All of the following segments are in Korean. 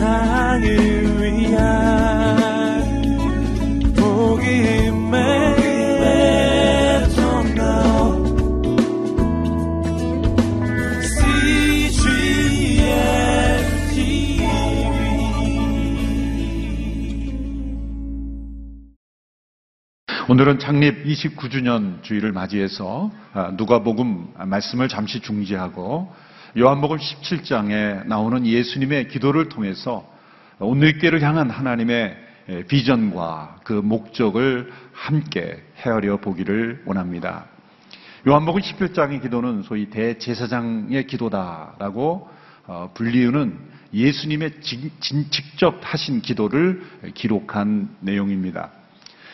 세상을 위한 복음의 오늘은 창립 29주년 주일을 맞이해서 아, 누가복음 말씀을 잠시 중지하고 요한복음 17장에 나오는 예수님의 기도를 통해서 오늘 교회를 향한 하나님의 비전과 그 목적을 함께 헤아려 보기를 원합니다. 요한복음 17장의 기도는 소위 대제사장의 기도다라고 어, 불리우는 예수님의 직접 하신 기도를 기록한 내용입니다.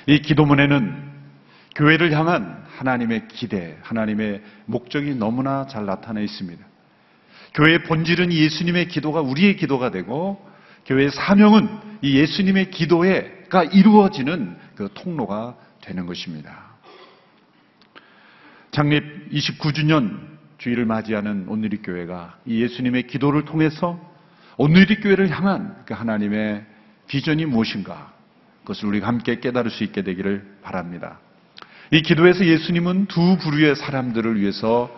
이 기도문에는 교회를 향한 하나님의 기대, 하나님의 목적이 너무나 잘 나타나 있습니다. 교회의 본질은 예수님의 기도가 우리의 기도가 되고 교회의 사명은 이 예수님의 기도가 이루어지는 그 통로가 되는 것입니다. 창립 29주년 주일을 맞이하는 오늘리 교회가 이 예수님의 기도를 통해서 오늘리 교회를 향한 그 하나님의 비전이 무엇인가 그것을 우리가 함께 깨달을 수 있게 되기를 바랍니다. 이 기도에서 예수님은 두 부류의 사람들을 위해서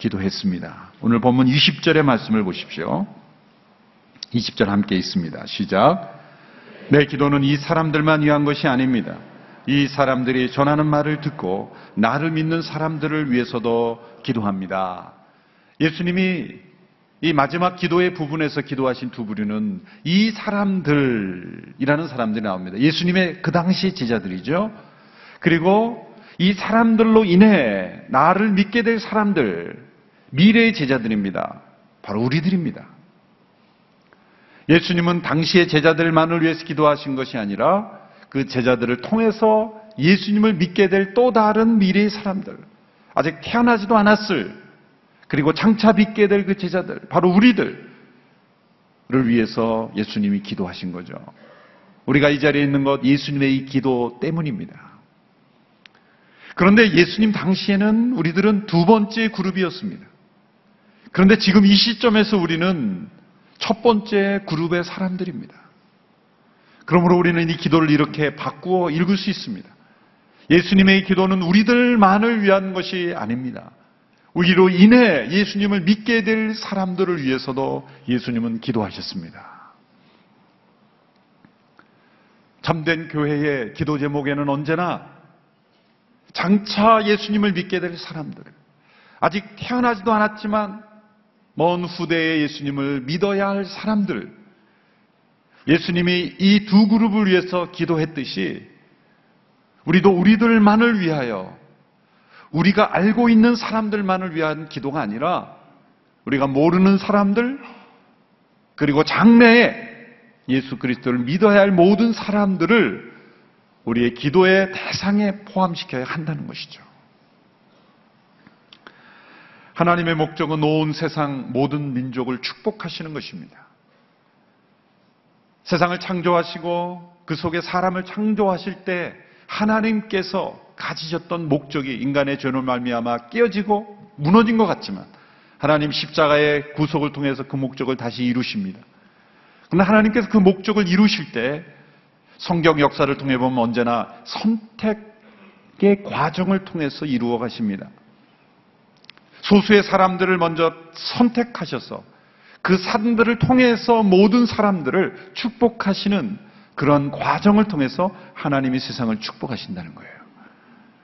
기도했습니다. 오늘 본문 20절의 말씀을 보십시오. 20절 함께 있습니다. 시작. 내 기도는 이 사람들만 위한 것이 아닙니다. 이 사람들이 전하는 말을 듣고 나를 믿는 사람들을 위해서도 기도합니다. 예수님이 이 마지막 기도의 부분에서 기도하신 두 부류는 이 사람들이라는 사람들이 나옵니다. 예수님의 그 당시 제자들이죠. 그리고 이 사람들로 인해 나를 믿게 될 사람들, 미래의 제자들입니다. 바로 우리들입니다. 예수님은 당시의 제자들만을 위해서 기도하신 것이 아니라 그 제자들을 통해서 예수님을 믿게 될 또 다른 미래의 사람들, 아직 태어나지도 않았을 그리고 장차 빚게 될 그 제자들, 바로 우리들을 위해서 예수님이 기도하신 거죠. 우리가 이 자리에 있는 것 예수님의 이 기도 때문입니다. 그런데 예수님 당시에는 우리들은 두 번째 그룹이었습니다. 그런데 지금 이 시점에서 우리는 첫 번째 그룹의 사람들입니다. 그러므로 우리는 이 기도를 이렇게 바꾸어 읽을 수 있습니다. 예수님의 기도는 우리들만을 위한 것이 아닙니다. 우리로 인해 예수님을 믿게 될 사람들을 위해서도 예수님은 기도하셨습니다. 참된 교회의 기도 제목에는 언제나 장차 예수님을 믿게 될 사람들, 아직 태어나지도 않았지만 먼 후대에 예수님을 믿어야 할 사람들, 예수님이 이 두 그룹을 위해서 기도했듯이 우리도 우리들만을 위하여 우리가 알고 있는 사람들만을 위한 기도가 아니라 우리가 모르는 사람들 그리고 장래에 예수 그리스도를 믿어야 할 모든 사람들을 우리의 기도의 대상에 포함시켜야 한다는 것이죠. 하나님의 목적은 온 세상 모든 민족을 축복하시는 것입니다. 세상을 창조하시고 그 속에 사람을 창조하실 때 하나님께서 가지셨던 목적이 인간의 죄로 말미암아 깨어지고 무너진 것 같지만 하나님 십자가의 구속을 통해서 그 목적을 다시 이루십니다. 그러나 하나님께서 그 목적을 이루실 때 성경 역사를 통해 보면 언제나 선택의 과정을 통해서 이루어 가십니다. 소수의 사람들을 먼저 선택하셔서 그 사람들을 통해서 모든 사람들을 축복하시는 그런 과정을 통해서 하나님이 세상을 축복하신다는 거예요.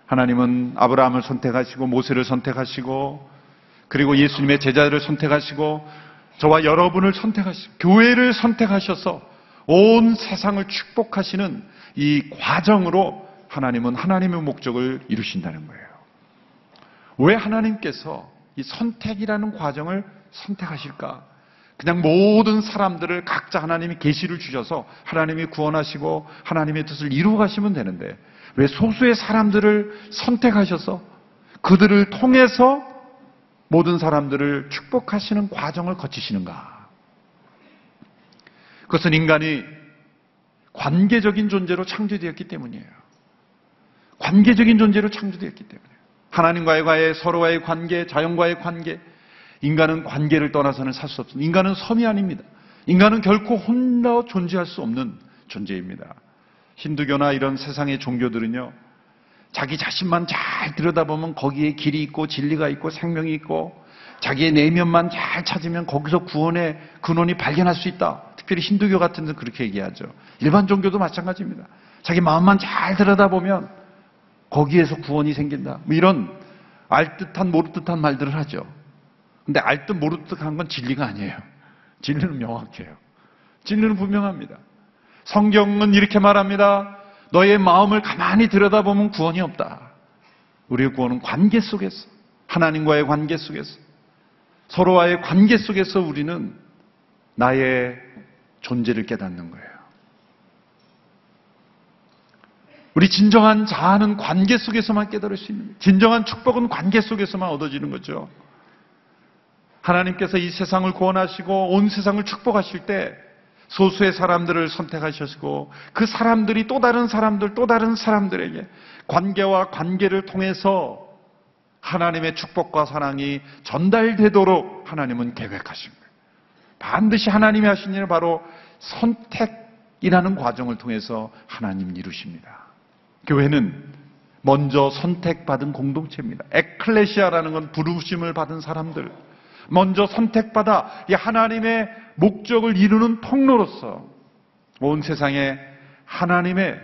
하나님은 아브라함을 선택하시고 모세를 선택하시고 그리고 예수님의 제자들을 선택하시고 저와 여러분을 선택하시고 교회를 선택하셔서 온 세상을 축복하시는 이 과정으로 하나님은 하나님의 목적을 이루신다는 거예요. 왜 하나님께서 이 선택이라는 과정을 선택하실까? 그냥 모든 사람들을 각자 하나님이 계시를 주셔서 하나님이 구원하시고 하나님의 뜻을 이루어 가시면 되는데 왜 소수의 사람들을 선택하셔서 그들을 통해서 모든 사람들을 축복하시는 과정을 거치시는가? 그것은 인간이 관계적인 존재로 창조되었기 때문이에요. 관계적인 존재로 창조되었기 때문에. 하나님과의 과의 서로와의 관계, 자연과의 관계, 인간은 관계를 떠나서는 살 수 없습니다. 인간은 섬이 아닙니다. 인간은 결코 혼자 존재할 수 없는 존재입니다. 힌두교나 이런 세상의 종교들은요, 자기 자신만 잘 들여다보면 거기에 길이 있고 진리가 있고 생명이 있고 자기의 내면만 잘 찾으면 거기서 구원의 근원이 발견할 수 있다. 특별히 힌두교 같은 데는 그렇게 얘기하죠. 일반 종교도 마찬가지입니다. 자기 마음만 잘 들여다보면 거기에서 구원이 생긴다. 뭐 이런 알듯한 모르듯한 말들을 하죠. 근데 알듯 모르듯한 건 진리가 아니에요. 진리는 명확해요. 진리는 분명합니다. 성경은 이렇게 말합니다. 너의 마음을 가만히 들여다보면 구원이 없다. 우리의 구원은 관계 속에서, 하나님과의 관계 속에서, 서로와의 관계 속에서 우리는 나의 존재를 깨닫는 거예요. 우리 진정한 자아는 관계 속에서만 깨달을 수 있는. 진정한 축복은 관계 속에서만 얻어지는 거죠. 하나님께서 이 세상을 구원하시고 온 세상을 축복하실 때 소수의 사람들을 선택하셨고 그 사람들이 또 다른 사람들, 또 다른 사람들에게 관계와 관계를 통해서 하나님의 축복과 사랑이 전달되도록 하나님은 계획하신 거예요. 반드시 하나님이 하신 일은 바로 선택이라는 과정을 통해서 하나님 이루십니다. 교회는 먼저 선택받은 공동체입니다. 에클레시아라는 건 부르심을 받은 사람들. 먼저 선택받아 이 하나님의 목적을 이루는 통로로서 온 세상에 하나님의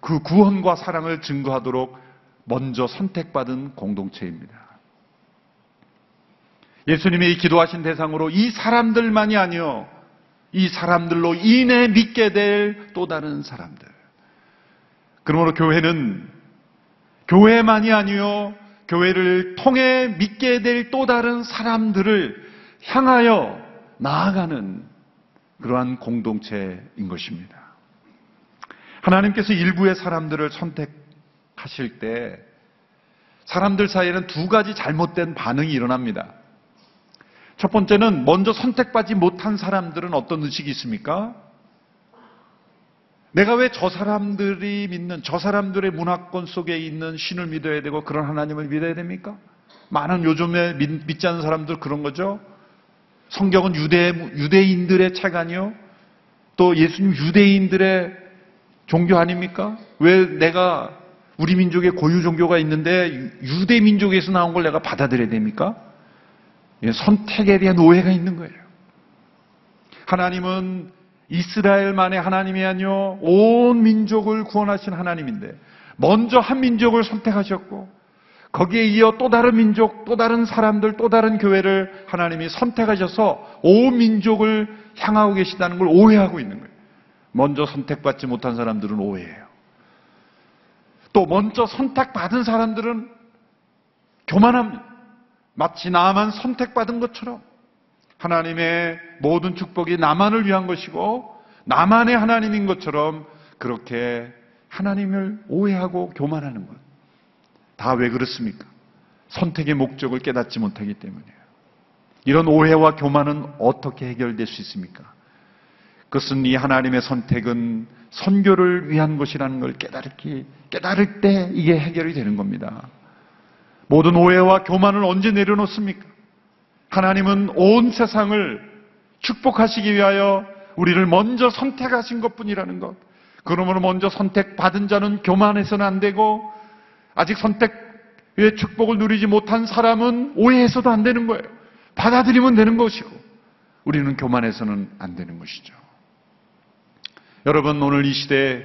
그 구원과 사랑을 증거하도록 먼저 선택받은 공동체입니다. 예수님이 기도하신 대상으로 이 사람들만이 아니요. 이 사람들로 인해 믿게 될 또 다른 사람들. 그러므로 교회는 교회만이 아니요. 교회를 통해 믿게 될 또 다른 사람들을 향하여 나아가는 그러한 공동체인 것입니다. 하나님께서 일부의 사람들을 선택하실 때 사람들 사이에는 두 가지 잘못된 반응이 일어납니다. 첫 번째는 먼저 선택받지 못한 사람들은 어떤 의식이 있습니까? 내가 왜 저 사람들이 믿는 저 사람들의 문화권 속에 있는 신을 믿어야 되고 그런 하나님을 믿어야 됩니까? 많은 요즘에 믿, 지 않는 사람들 그런 거죠. 성경은 유대 유대인들의 책 아니요? 또 예수님 유대인들의 종교 아닙니까? 왜 내가 우리 민족의 고유 종교가 있는데 유대 민족에서 나온 걸 내가 받아들여야 됩니까? 예, 선택에 대한 오해가 있는 거예요. 하나님은 이스라엘만의 하나님이 아니요 온 민족을 구원하신 하나님인데 먼저 한 민족을 선택하셨고 거기에 이어 또 다른 민족, 또 다른 사람들, 또 다른 교회를 하나님이 선택하셔서 온 민족을 향하고 계시다는 걸 오해하고 있는 거예요. 먼저 선택받지 못한 사람들은 오해해요. 또 먼저 선택받은 사람들은 교만합니다. 마치 나만 선택받은 것처럼 하나님의 모든 축복이 나만을 위한 것이고 나만의 하나님인 것처럼 그렇게 하나님을 오해하고 교만하는 것. 다 왜 그렇습니까? 선택의 목적을 깨닫지 못하기 때문이에요. 이런 오해와 교만은 어떻게 해결될 수 있습니까? 그것은 이 하나님의 선택은 선교를 위한 것이라는 걸 깨달기, 깨달을 때 이게 해결이 되는 겁니다. 모든 오해와 교만을 언제 내려놓습니까? 하나님은 온 세상을 축복하시기 위하여 우리를 먼저 선택하신 것 뿐이라는 것. 그러므로 먼저 선택받은 자는 교만해서는 안 되고, 아직 선택의 축복을 누리지 못한 사람은 오해해서도 안 되는 거예요. 받아들이면 되는 것이고, 우리는 교만해서는 안 되는 것이죠. 여러분, 오늘 이 시대에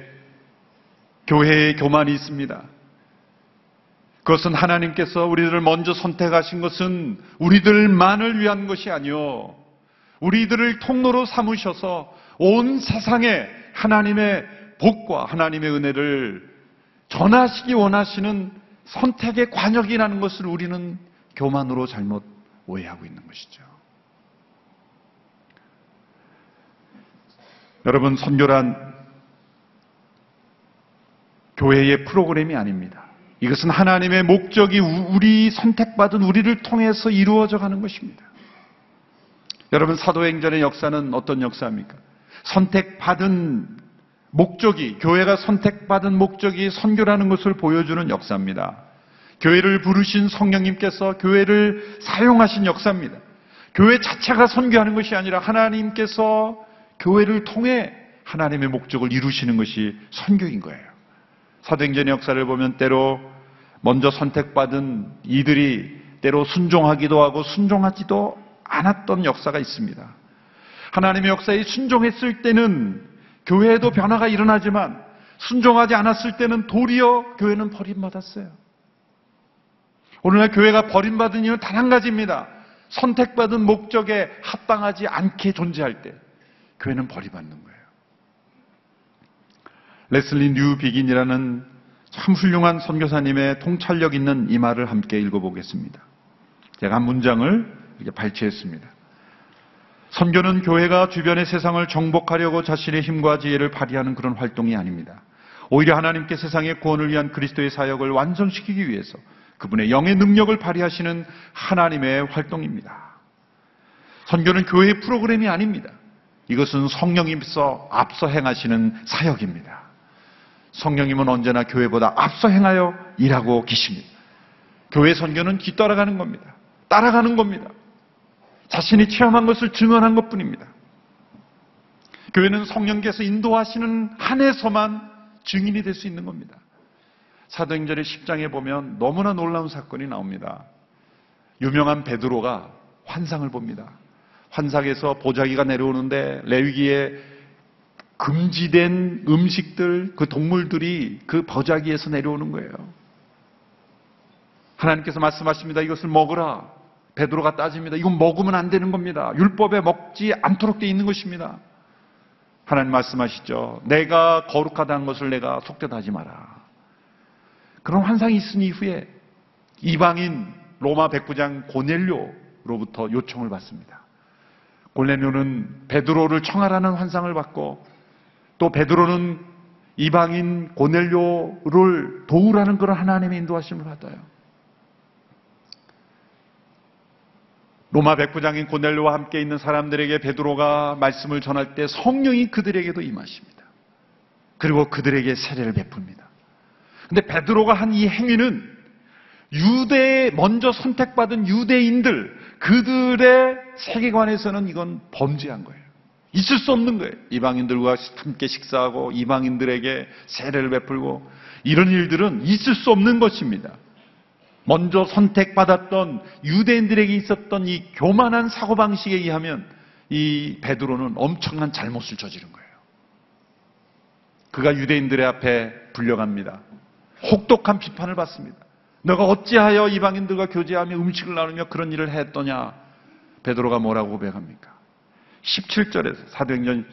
교회에 교만이 있습니다. 그것은 하나님께서 우리들을 먼저 선택하신 것은 우리들만을 위한 것이 아니요. 우리들을 통로로 삼으셔서 온 세상에 하나님의 복과 하나님의 은혜를 전하시기 원하시는 선택의 관역이라는 것을 우리는 교만으로 잘못 오해하고 있는 것이죠. 여러분, 선교란 교회의 프로그램이 아닙니다. 이것은 하나님의 목적이 우리 선택받은 우리를 통해서 이루어져 가는 것입니다. 여러분 사도행전의 역사는 어떤 역사입니까? 선택받은 목적이 교회가 선택받은 목적이 선교라는 것을 보여주는 역사입니다. 교회를 부르신 성령님께서 교회를 사용하신 역사입니다. 교회 자체가 선교하는 것이 아니라 하나님께서 교회를 통해 하나님의 목적을 이루시는 것이 선교인 거예요. 사도행전의 역사를 보면 때로 먼저 선택받은 이들이 때로 순종하기도 하고 순종하지도 않았던 역사가 있습니다. 하나님의 역사에 순종했을 때는 교회에도 변화가 일어나지만 순종하지 않았을 때는 도리어 교회는 버림받았어요. 오늘날 교회가 버림받은 이유는 단 한 가지입니다. 선택받은 목적에 합당하지 않게 존재할 때 교회는 버림받는 거예요. 레슬리 뉴비긴이라는 참 훌륭한 선교사님의 통찰력 있는 이 말을 함께 읽어보겠습니다. 제가 한 문장을 이렇게 발췌했습니다. 선교는 교회가 주변의 세상을 정복하려고 자신의 힘과 지혜를 발휘하는 그런 활동이 아닙니다. 오히려 하나님께 세상의 구원을 위한 그리스도의 사역을 완성시키기 위해서 그분의 영의 능력을 발휘하시는 하나님의 활동입니다. 선교는 교회의 프로그램이 아닙니다. 이것은 성령님께서 앞서 행하시는 사역입니다. 성령님은 언제나 교회보다 앞서 행하여 일하고 계십니다. 교회 선교는 뒤따라가는 겁니다. 따라가는 겁니다. 자신이 체험한 것을 증언한 것 뿐입니다. 교회는 성령께서 인도하시는 한에서만 증인이 될 수 있는 겁니다. 사도행전의 10장에 보면 너무나 놀라운 사건이 나옵니다. 유명한 베드로가 환상을 봅니다. 환상에서 보자기가 내려오는데 레위기에 금지된 음식들, 그 동물들이 그 보자기에서 내려오는 거예요. 하나님께서 말씀하십니다. 이것을 먹으라. 베드로가 따집니다. 이건 먹으면 안 되는 겁니다. 율법에 먹지 않도록 되어 있는 것입니다. 하나님 말씀하시죠. 내가 거룩하다는 것을 내가 속되하지 마라. 그런 환상이 있은 이후에 이방인 로마 백부장 고넬료로부터 요청을 받습니다. 고넬료는 베드로를 청하라는 환상을 받고 또 베드로는 이방인 고넬료를 도우라는 그런 하나님의 인도하심을 받아요. 로마 백부장인 고넬료와 함께 있는 사람들에게 베드로가 말씀을 전할 때 성령이 그들에게도 임하십니다. 그리고 그들에게 세례를 베풉니다. 근데 베드로가 한 이 행위는 유대에 먼저 선택받은 유대인들 그들의 세계관에서는 이건 범죄한 거예요. 있을 수 없는 거예요. 이방인들과 함께 식사하고 이방인들에게 세례를 베풀고 이런 일들은 있을 수 없는 것입니다. 먼저 선택받았던 유대인들에게 있었던 이 교만한 사고방식에 의하면 이 베드로는 엄청난 잘못을 저지른 거예요. 그가 유대인들의 앞에 불려갑니다. 혹독한 비판을 받습니다. 너가 어찌하여 이방인들과 교제하며 음식을 나누며 그런 일을 했더냐? 베드로가 뭐라고 고백합니까? 17절에서 사도행전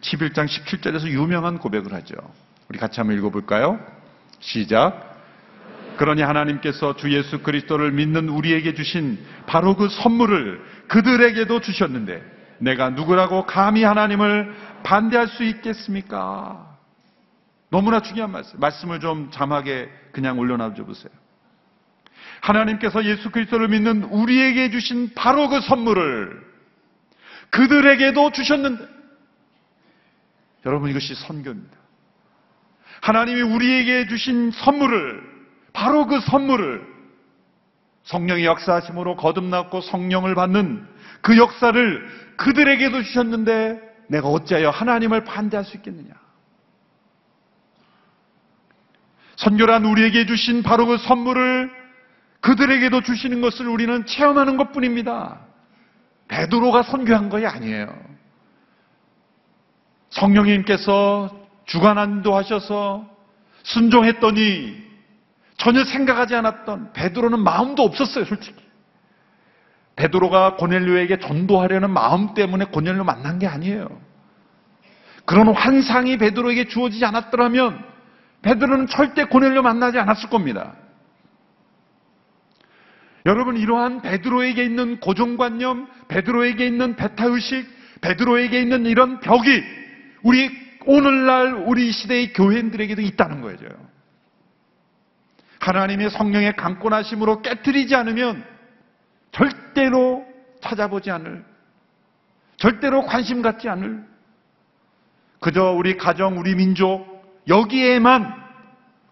11장 17절에서 유명한 고백을 하죠. 우리 같이 한번 읽어볼까요? 시작. 그러니 하나님께서 주 예수 그리스도를 믿는 우리에게 주신 바로 그 선물을 그들에게도 주셨는데 내가 누구라고 감히 하나님을 반대할 수 있겠습니까? 너무나 중요한 말씀. 말씀을 좀 잠하게 그냥 올려놔줘 보세요. 하나님께서 예수 그리스도를 믿는 우리에게 주신 바로 그 선물을 그들에게도 주셨는데 여러분 이것이 선교입니다. 하나님이 우리에게 주신 선물을 바로 그 선물을 성령의 역사하심으로 거듭났고 성령을 받는 그 역사를 그들에게도 주셨는데 내가 어찌하여 하나님을 반대할 수 있겠느냐? 선교란 우리에게 주신 바로 그 선물을 그들에게도 주시는 것을 우리는 체험하는 것 뿐입니다. 베드로가 선교한 것이 아니에요. 성령님께서 주관한도 하셔서 순종했더니 전혀 생각하지 않았던 베드로는 마음도 없었어요, 솔직히. 베드로가 고넬료에게 전도하려는 마음 때문에 고넬료 만난 게 아니에요. 그런 환상이 베드로에게 주어지지 않았더라면 베드로는 절대 고넬료 만나지 않았을 겁니다. 여러분 이러한 베드로에게 있는 고정관념, 베드로에게 있는 배타의식, 베드로에게 있는 이런 벽이 우리 오늘날 우리 시대의 교회인들에게도 있다는 거예요. 하나님의 성령의 강권하심으로 깨뜨리지 않으면 절대로 찾아보지 않을, 절대로 관심 갖지 않을, 그저 우리 가정, 우리 민족, 여기에만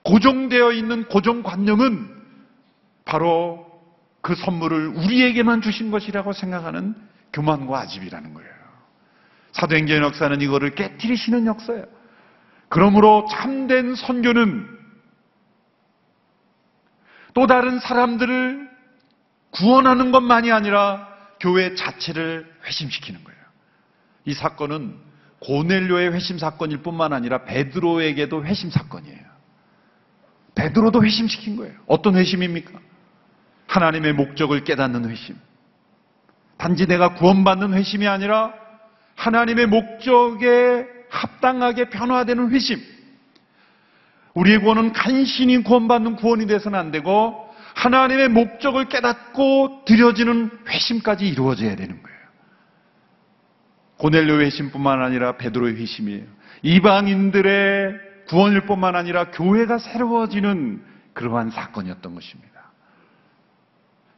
고정되어 있는 고정관념은 바로 그 선물을 우리에게만 주신 것이라고 생각하는 교만과 아집이라는 거예요. 사도행전 역사는 이거를 깨뜨리시는 역사예요. 그러므로 참된 선교는 또 다른 사람들을 구원하는 것만이 아니라 교회 자체를 회심시키는 거예요. 이 사건은 고넬료의 회심 사건일 뿐만 아니라 베드로에게도 회심 사건이에요. 베드로도 회심시킨 거예요. 어떤 회심입니까? 하나님의 목적을 깨닫는 회심. 단지 내가 구원받는 회심이 아니라 하나님의 목적에 합당하게 변화되는 회심. 우리의 구원은 간신히 구원받는 구원이 돼서는 안 되고 하나님의 목적을 깨닫고 드려지는 회심까지 이루어져야 되는 거예요. 고넬료 회심뿐만 아니라 베드로의 회심이에요. 이방인들의 구원일 뿐만 아니라 교회가 새로워지는 그러한 사건이었던 것입니다.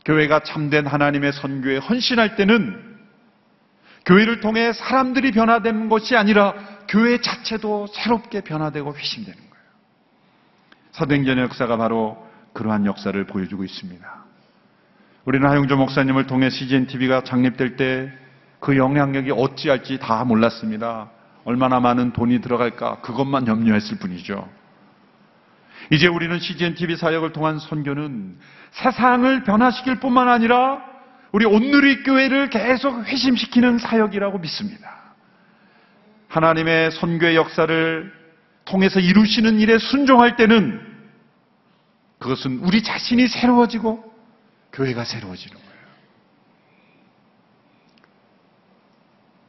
교회가 참된 하나님의 선교에 헌신할 때는 교회를 통해 사람들이 변화되는 것이 아니라 교회 자체도 새롭게 변화되고 회심되는 거예요. 사도행전의 역사가 바로 그러한 역사를 보여주고 있습니다. 우리는 하용조 목사님을 통해 CGN TV가 창립될 때 그 영향력이 어찌할지 다 몰랐습니다. 얼마나 많은 돈이 들어갈까 그것만 염려했을 뿐이죠. 이제 우리는 CGN TV 사역을 통한 선교는 세상을 변화시킬 뿐만 아니라 우리 온누리 교회를 계속 회심시키는 사역이라고 믿습니다. 하나님의 선교의 역사를 통해서 이루시는 일에 순종할 때는 그것은 우리 자신이 새로워지고 교회가 새로워지는 거예요.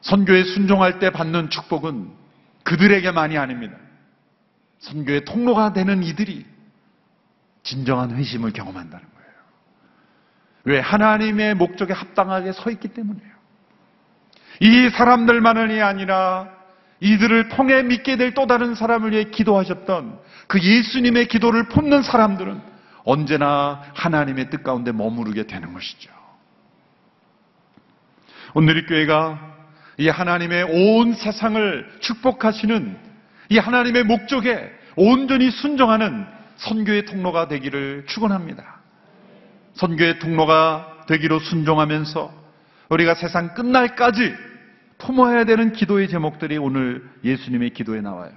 선교에 순종할 때 받는 축복은 그들에게만이 아닙니다. 선교의 통로가 되는 이들이 진정한 회심을 경험한다는 거예요. 왜? 하나님의 목적에 합당하게 서 있기 때문이에요. 이 사람들만이 아니라 이들을 통해 믿게 될 또 다른 사람을 위해 기도하셨던 그 예수님의 기도를 품는 사람들은 언제나 하나님의 뜻 가운데 머무르게 되는 것이죠. 오늘 이 교회가 이 하나님의 온 세상을 축복하시는 이 하나님의 목적에 온전히 순종하는 선교의 통로가 되기를 축원합니다. 선교의 통로가 되기로 순종하면서 우리가 세상 끝날까지 품어야 되는 기도의 제목들이 오늘 예수님의 기도에 나와요.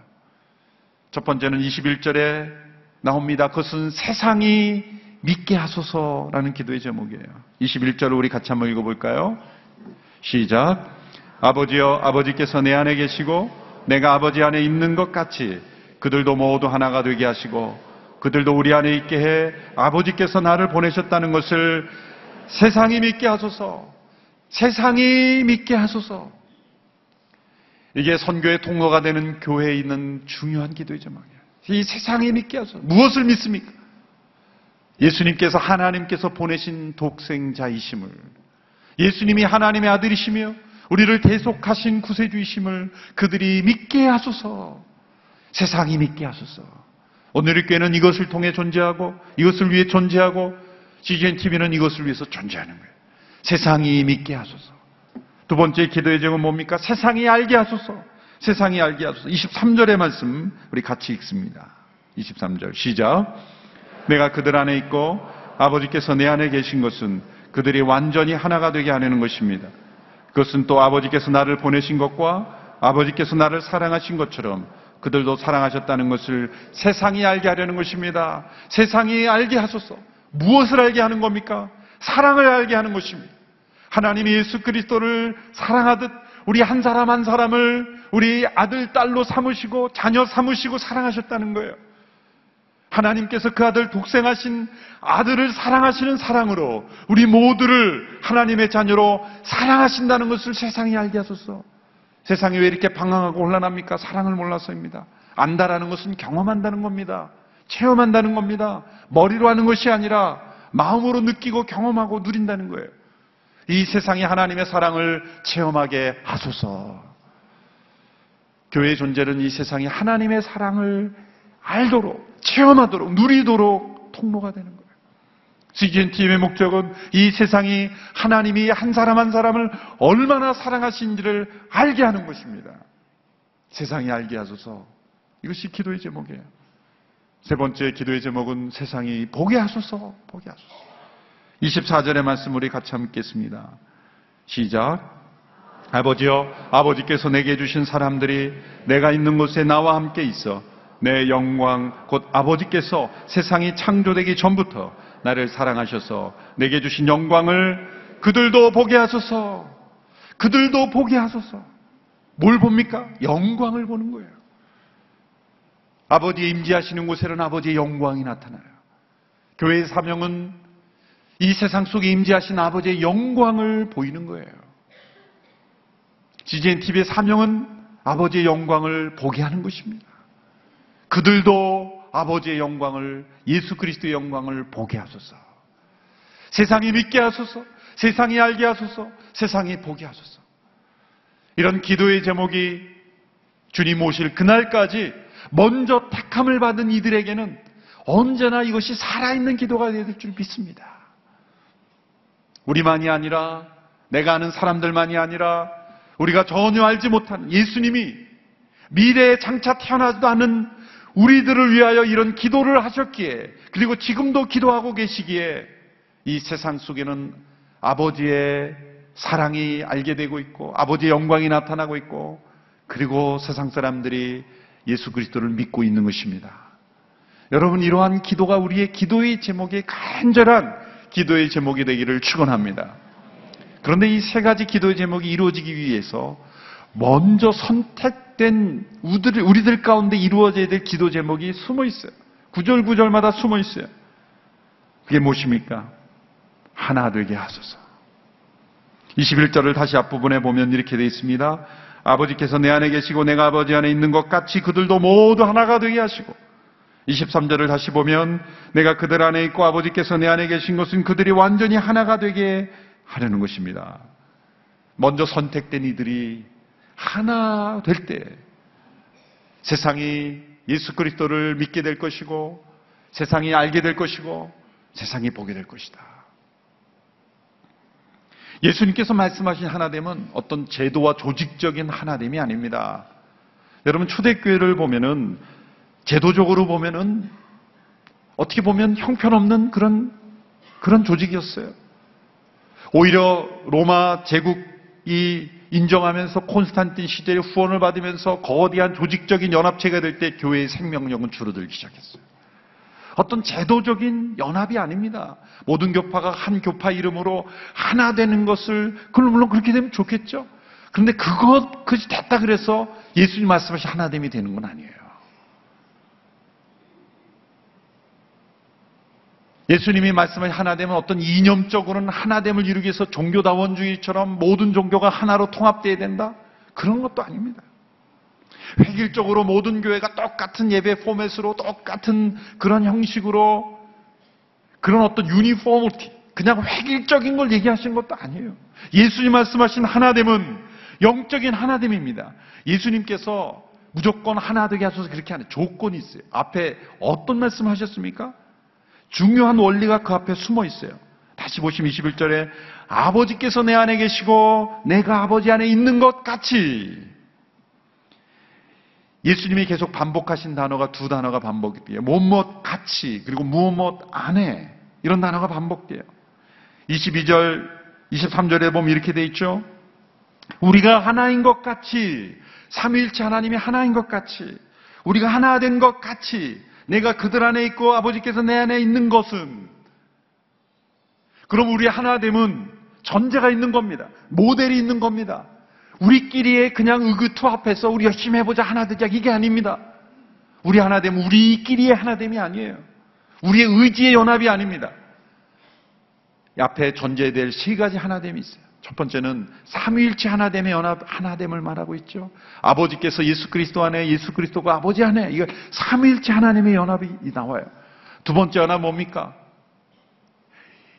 첫 번째는 21절에 나옵니다. 그것은 세상이 믿게 하소서라는 기도의 제목이에요. 21절을 우리 같이 한번 읽어볼까요? 시작. 아버지여, 아버지께서 내 안에 계시고 내가 아버지 안에 있는 것 같이 그들도 모두 하나가 되게 하시고 그들도 우리 안에 있게 해 아버지께서 나를 보내셨다는 것을 세상이 믿게 하소서. 세상이 믿게 하소서. 이게 선교의 통로가 되는 교회에 있는 중요한 기도의 제목이에요. 이 세상이 믿게 하소서. 무엇을 믿습니까? 예수님께서 하나님께서 보내신 독생자이심을 예수님이 하나님의 아들이시며 우리를 대속하신 구세주이심을 그들이 믿게 하소서. 세상이 믿게 하소서. 오늘의 교회는 이것을 통해 존재하고 이것을 위해 존재하고 CGN TV는 이것을 위해서 존재하는 거예요. 세상이 믿게 하소서. 두 번째 기도의 제목은 뭡니까? 세상이 알게 하소서. 세상이 알게 하소서. 23절의 말씀 우리 같이 읽습니다. 23절 시작. 내가 그들 안에 있고 아버지께서 내 안에 계신 것은 그들이 완전히 하나가 되게 하려는 것입니다. 그것은 또 아버지께서 나를 보내신 것과 아버지께서 나를 사랑하신 것처럼 그들도 사랑하셨다는 것을 세상이 알게 하려는 것입니다. 세상이 알게 하소서. 무엇을 알게 하는 겁니까? 사랑을 알게 하는 것입니다. 하나님이 예수 그리스도를 사랑하듯 우리 한 사람 한 사람을 우리 아들, 딸로 삼으시고 자녀 삼으시고 사랑하셨다는 거예요. 하나님께서 그 아들 독생하신 아들을 사랑하시는 사랑으로 우리 모두를 하나님의 자녀로 사랑하신다는 것을 세상이 알게 하소서. 세상이 왜 이렇게 방황하고 혼란합니까? 사랑을 몰라서입니다. 안다라는 것은 경험한다는 겁니다. 체험한다는 겁니다. 머리로 하는 것이 아니라 마음으로 느끼고 경험하고 누린다는 거예요. 이 세상이 하나님의 사랑을 체험하게 하소서. 교회의 존재는 이 세상이 하나님의 사랑을 알도록, 체험하도록, 누리도록 통로가 되는 거예요. CGNTV의 목적은 이 세상이 하나님이 한 사람 한 사람을 얼마나 사랑하신지를 알게 하는 것입니다. 세상이 알게 하소서. 이것이 기도의 제목이에요. 세 번째 기도의 제목은 세상이 보게 하소서, 보게 하소서. 24절의 말씀 우리 같이 함께 읽겠습니다. 시작. 아버지여, 아버지께서 내게 주신 사람들이 내가 있는 곳에 나와 함께 있어 내 영광, 곧 아버지께서 세상이 창조되기 전부터 나를 사랑하셔서 내게 주신 영광을 그들도 보게 하소서. 그들도 보게 하소서. 뭘 봅니까? 영광을 보는 거예요. 아버지의 임재하시는 곳에는 아버지의 영광이 나타나요. 교회의 사명은 이 세상 속에 임재하신 아버지의 영광을 보이는 거예요. GGN TV의 사명은 아버지의 영광을 보게 하는 것입니다. 그들도 아버지의 영광을 예수 그리스도의 영광을 보게 하소서. 세상이 믿게 하소서. 세상이 알게 하소서. 세상이 보게 하소서. 이런 기도의 제목이 주님 오실 그날까지 먼저 택함을 받은 이들에게는 언제나 이것이 살아있는 기도가 될 줄 믿습니다. 우리만이 아니라 내가 아는 사람들만이 아니라 우리가 전혀 알지 못한 예수님이 미래에 장차 태어나지도 않은 우리들을 위하여 이런 기도를 하셨기에 그리고 지금도 기도하고 계시기에 이 세상 속에는 아버지의 사랑이 알게 되고 있고 아버지의 영광이 나타나고 있고 그리고 세상 사람들이 예수 그리스도를 믿고 있는 것입니다. 여러분 이러한 기도가 우리의 기도의 제목이 간절한 기도의 제목이 되기를 축원합니다. 그런데 이 세 가지 기도의 제목이 이루어지기 위해서 먼저 선택 된 우리들, 가운데 이루어져야 될 기도 제목이 숨어 있어요. 구절 구절마다 숨어 있어요. 그게 무엇입니까? 하나 되게 하소서. 21절을 다시 앞부분에 보면 이렇게 되어 있습니다. 아버지께서 내 안에 계시고 내가 아버지 안에 있는 것 같이 그들도 모두 하나가 되게 하시고 23절을 다시 보면 내가 그들 안에 있고 아버지께서 내 안에 계신 것은 그들이 완전히 하나가 되게 하려는 것입니다. 먼저 선택된 이들이 하나 될 때 세상이 예수 그리스도를 믿게 될 것이고 세상이 알게 될 것이고 세상이 보게 될 것이다. 예수님께서 말씀하신 하나됨은 어떤 제도와 조직적인 하나됨이 아닙니다. 여러분 초대교회를 보면은 제도적으로 보면은 어떻게 보면 형편없는 그런 그런 조직이었어요. 오히려 로마 제국 이 인정하면서 콘스탄틴 시대의 후원을 받으면서 거대한 조직적인 연합체가 될 때 교회의 생명력은 줄어들기 시작했어요. 어떤 제도적인 연합이 아닙니다. 모든 교파가 한 교파 이름으로 하나 되는 것을, 그럼 물론 그렇게 되면 좋겠죠. 그런데 그것, 그것이 됐다 그래서 예수님 말씀하신 하나됨이 되는 건 아니에요. 예수님이 말씀하신 하나됨은 어떤 이념적으로는 하나됨을 이루기 위해서 종교다원주의처럼 모든 종교가 하나로 통합되어야 된다? 그런 것도 아닙니다. 획일적으로 모든 교회가 똑같은 예배 포맷으로 똑같은 그런 형식으로 그런 어떤 유니포머티, 그냥 획일적인 걸 얘기하시는 것도 아니에요. 예수님 말씀하신 하나됨은 영적인 하나됨입니다. 예수님께서 무조건 하나 되게 하셔서 그렇게 하는 조건이 있어요. 앞에 어떤 말씀 하셨습니까? 중요한 원리가 그 앞에 숨어 있어요. 다시 보시면 21절에 아버지께서 내 안에 계시고 내가 아버지 안에 있는 것 같이 예수님이 계속 반복하신 단어가 두 단어가 반복돼요. 무엇 같이 그리고 무엇 안에 이런 단어가 반복돼요. 22절, 23절에 보면 이렇게 돼 있죠. 우리가 하나인 것 같이 삼위일체 하나님이 하나인 것 같이 우리가 하나 된 것 같이 내가 그들 안에 있고 아버지께서 내 안에 있는 것은 그럼 우리 하나됨은 전제가 있는 겁니다. 모델이 있는 겁니다. 우리끼리의 그냥 의기투합해서 우리 열심히 해보자 하나 되자 이게 아닙니다. 우리 하나됨 우리끼리의 하나됨이 아니에요. 우리의 의지의 연합이 아닙니다. 앞에 전제될 세 가지 하나됨이 있어요. 첫 번째는 삼위일체 하나됨의 연합 하나됨을 말하고 있죠. 아버지께서 예수 그리스도 안에 예수 그리스도가 아버지 안에 이거 삼위일체 하나님의 연합이 나와요. 두 번째 하나 뭡니까?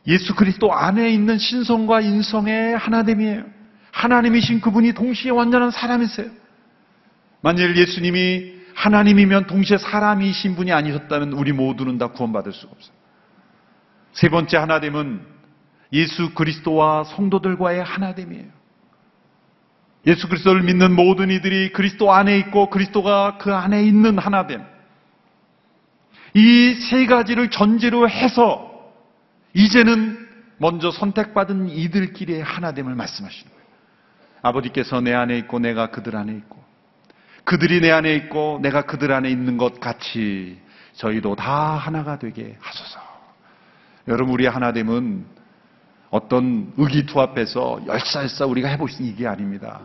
예수 그리스도 안에 있는 신성과 인성의 하나됨이에요. 하나님이신 그분이 동시에 완전한 사람이세요. 만일 예수님이 하나님이면 동시에 사람이신 분이 아니셨다면 우리 모두는 다 구원받을 수가 없어요. 세 번째 하나됨은 예수 그리스도와 성도들과의 하나됨이에요. 예수 그리스도를 믿는 모든 이들이 그리스도 안에 있고 그리스도가 그 안에 있는 하나됨. 이 세 가지를 전제로 해서 이제는 먼저 선택받은 이들끼리의 하나됨을 말씀하시는 거예요. 아버지께서 내 안에 있고 내가 그들 안에 있고 그들이 내 안에 있고 내가 그들 안에 있는 것 같이 저희도 다 하나가 되게 하소서. 여러분 우리의 하나됨은 어떤 의기투합해서 열사열사 우리가 있는 이게 아닙니다.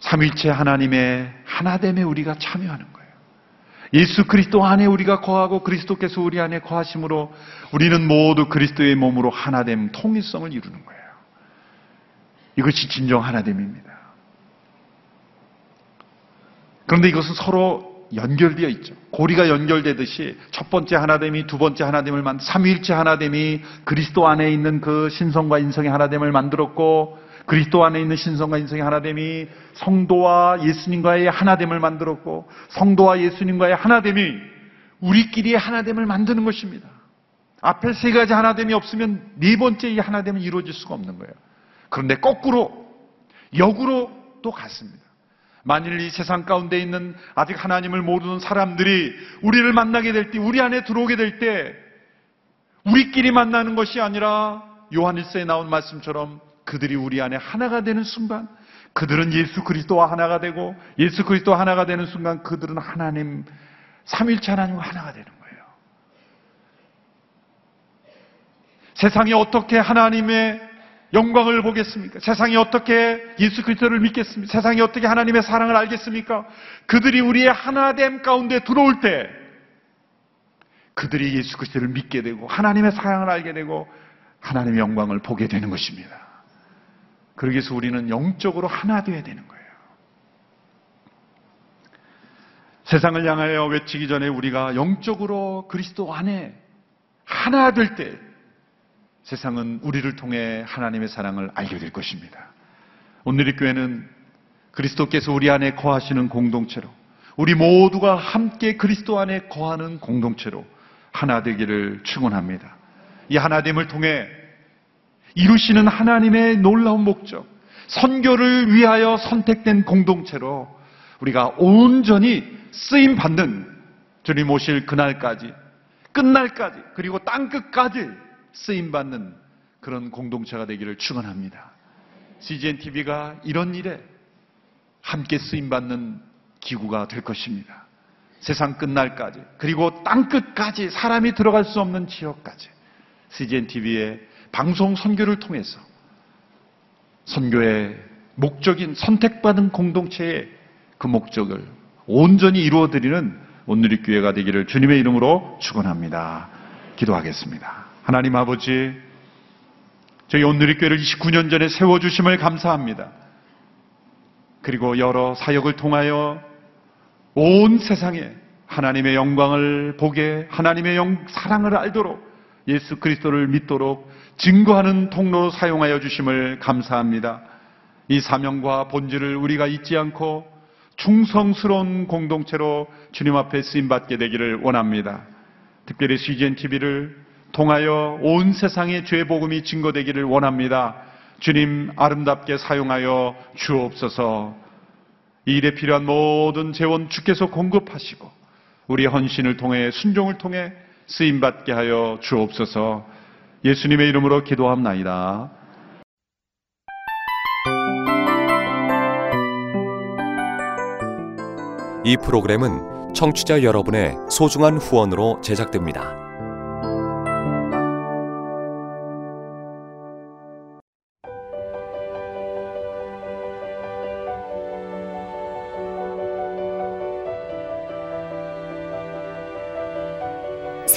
삼일체 하나님의 하나됨에 우리가 참여하는 거예요. 예수 그리스도 안에 우리가 거하고 그리스도께서 우리 안에 거하심으로 우리는 모두 그리스도의 몸으로 하나됨, 통일성을 이루는 거예요. 이것이 진정 하나됨입니다. 그런데 이것은 서로 연결되어 있죠. 고리가 연결되듯이 첫 번째 하나됨이 두 번째 하나됨을 만 삼위일체 하나됨이 그리스도 안에 있는 그 신성과 인성의 하나됨을 만들었고 그리스도 안에 있는 신성과 인성의 하나됨이 성도와 예수님과의 하나됨을 만들었고 성도와 예수님과의 하나됨이 우리끼리의 하나됨을 만드는 것입니다. 앞에 세 가지 하나됨이 없으면 네 번째 이 하나됨은 이루어질 수가 없는 거예요. 그런데 거꾸로 역으로 또 같습니다. 만일 이 세상 가운데 있는 아직 하나님을 모르는 사람들이 우리를 만나게 될 때, 우리 안에 들어오게 될 때, 우리끼리 만나는 것이 아니라 요한일서에 나온 말씀처럼 그들이 우리 안에 하나가 되는 순간, 그들은 예수 그리스도와 하나가 되고, 예수 그리스도와 하나가 되는 순간 그들은 하나님, 삼일체 하나님과 하나가 되는 거예요. 세상이 어떻게 하나님의 영광을 보겠습니까? 세상이 어떻게 예수 그리스도를 믿겠습니까? 세상이 어떻게 하나님의 사랑을 알겠습니까? 그들이 우리의 하나됨 가운데 들어올 때 그들이 예수 그리스도를 믿게 되고 하나님의 사랑을 알게 되고 하나님의 영광을 보게 되는 것입니다. 그러기 위해서 우리는 영적으로 하나 되어야 되는 거예요. 세상을 향하여 외치기 전에 우리가 영적으로 그리스도 안에 하나 될 때 세상은 우리를 통해 하나님의 사랑을 알게 될 것입니다. 오늘의 교회는 그리스도께서 우리 안에 거하시는 공동체로 우리 모두가 함께 그리스도 안에 거하는 공동체로 하나 되기를 축원합니다. 이 하나됨을 통해 이루시는 하나님의 놀라운 목적, 선교를 위하여 선택된 공동체로 우리가 온전히 쓰임 받는 주님 오실 그날까지, 끝날까지, 그리고 땅 끝까지 쓰임 받는 그런 공동체가 되기를 축원합니다. CGN TV가 이런 일에 함께 쓰임 받는 기구가 될 것입니다. 세상 끝날까지 그리고 땅 끝까지 사람이 들어갈 수 없는 지역까지 CGN TV의 방송 선교를 통해서 선교의 목적인 선택받은 공동체의 그 목적을 온전히 이루어드리는 오늘의 교회가 되기를 주님의 이름으로 축원합니다. 기도하겠습니다. 하나님 아버지, 저희 오늘의 교회를 29년 전에 세워주심을 감사합니다. 그리고 여러 사역을 통하여 온 세상에 하나님의 영광을 보게 하나님의 영, 사랑을 알도록 예수 그리스도를 믿도록 증거하는 통로로 사용하여 주심을 감사합니다. 이 사명과 본질을 우리가 잊지 않고 충성스러운 공동체로 주님 앞에 쓰임 받게 되기를 원합니다. 특별히 CGN TV를 통하여 온 세상에 죄 복음이 증거되기를 원합니다. 주님 아름답게 사용하여 주옵소서. 이 일에 필요한 모든 재원 주께서 공급하시고 우리 헌신을 통해 순종을 통해 쓰임 받게 하여 주옵소서. 예수님의 이름으로 기도합나이다. 이 프로그램은 청취자 여러분의 소중한 후원으로 제작됩니다.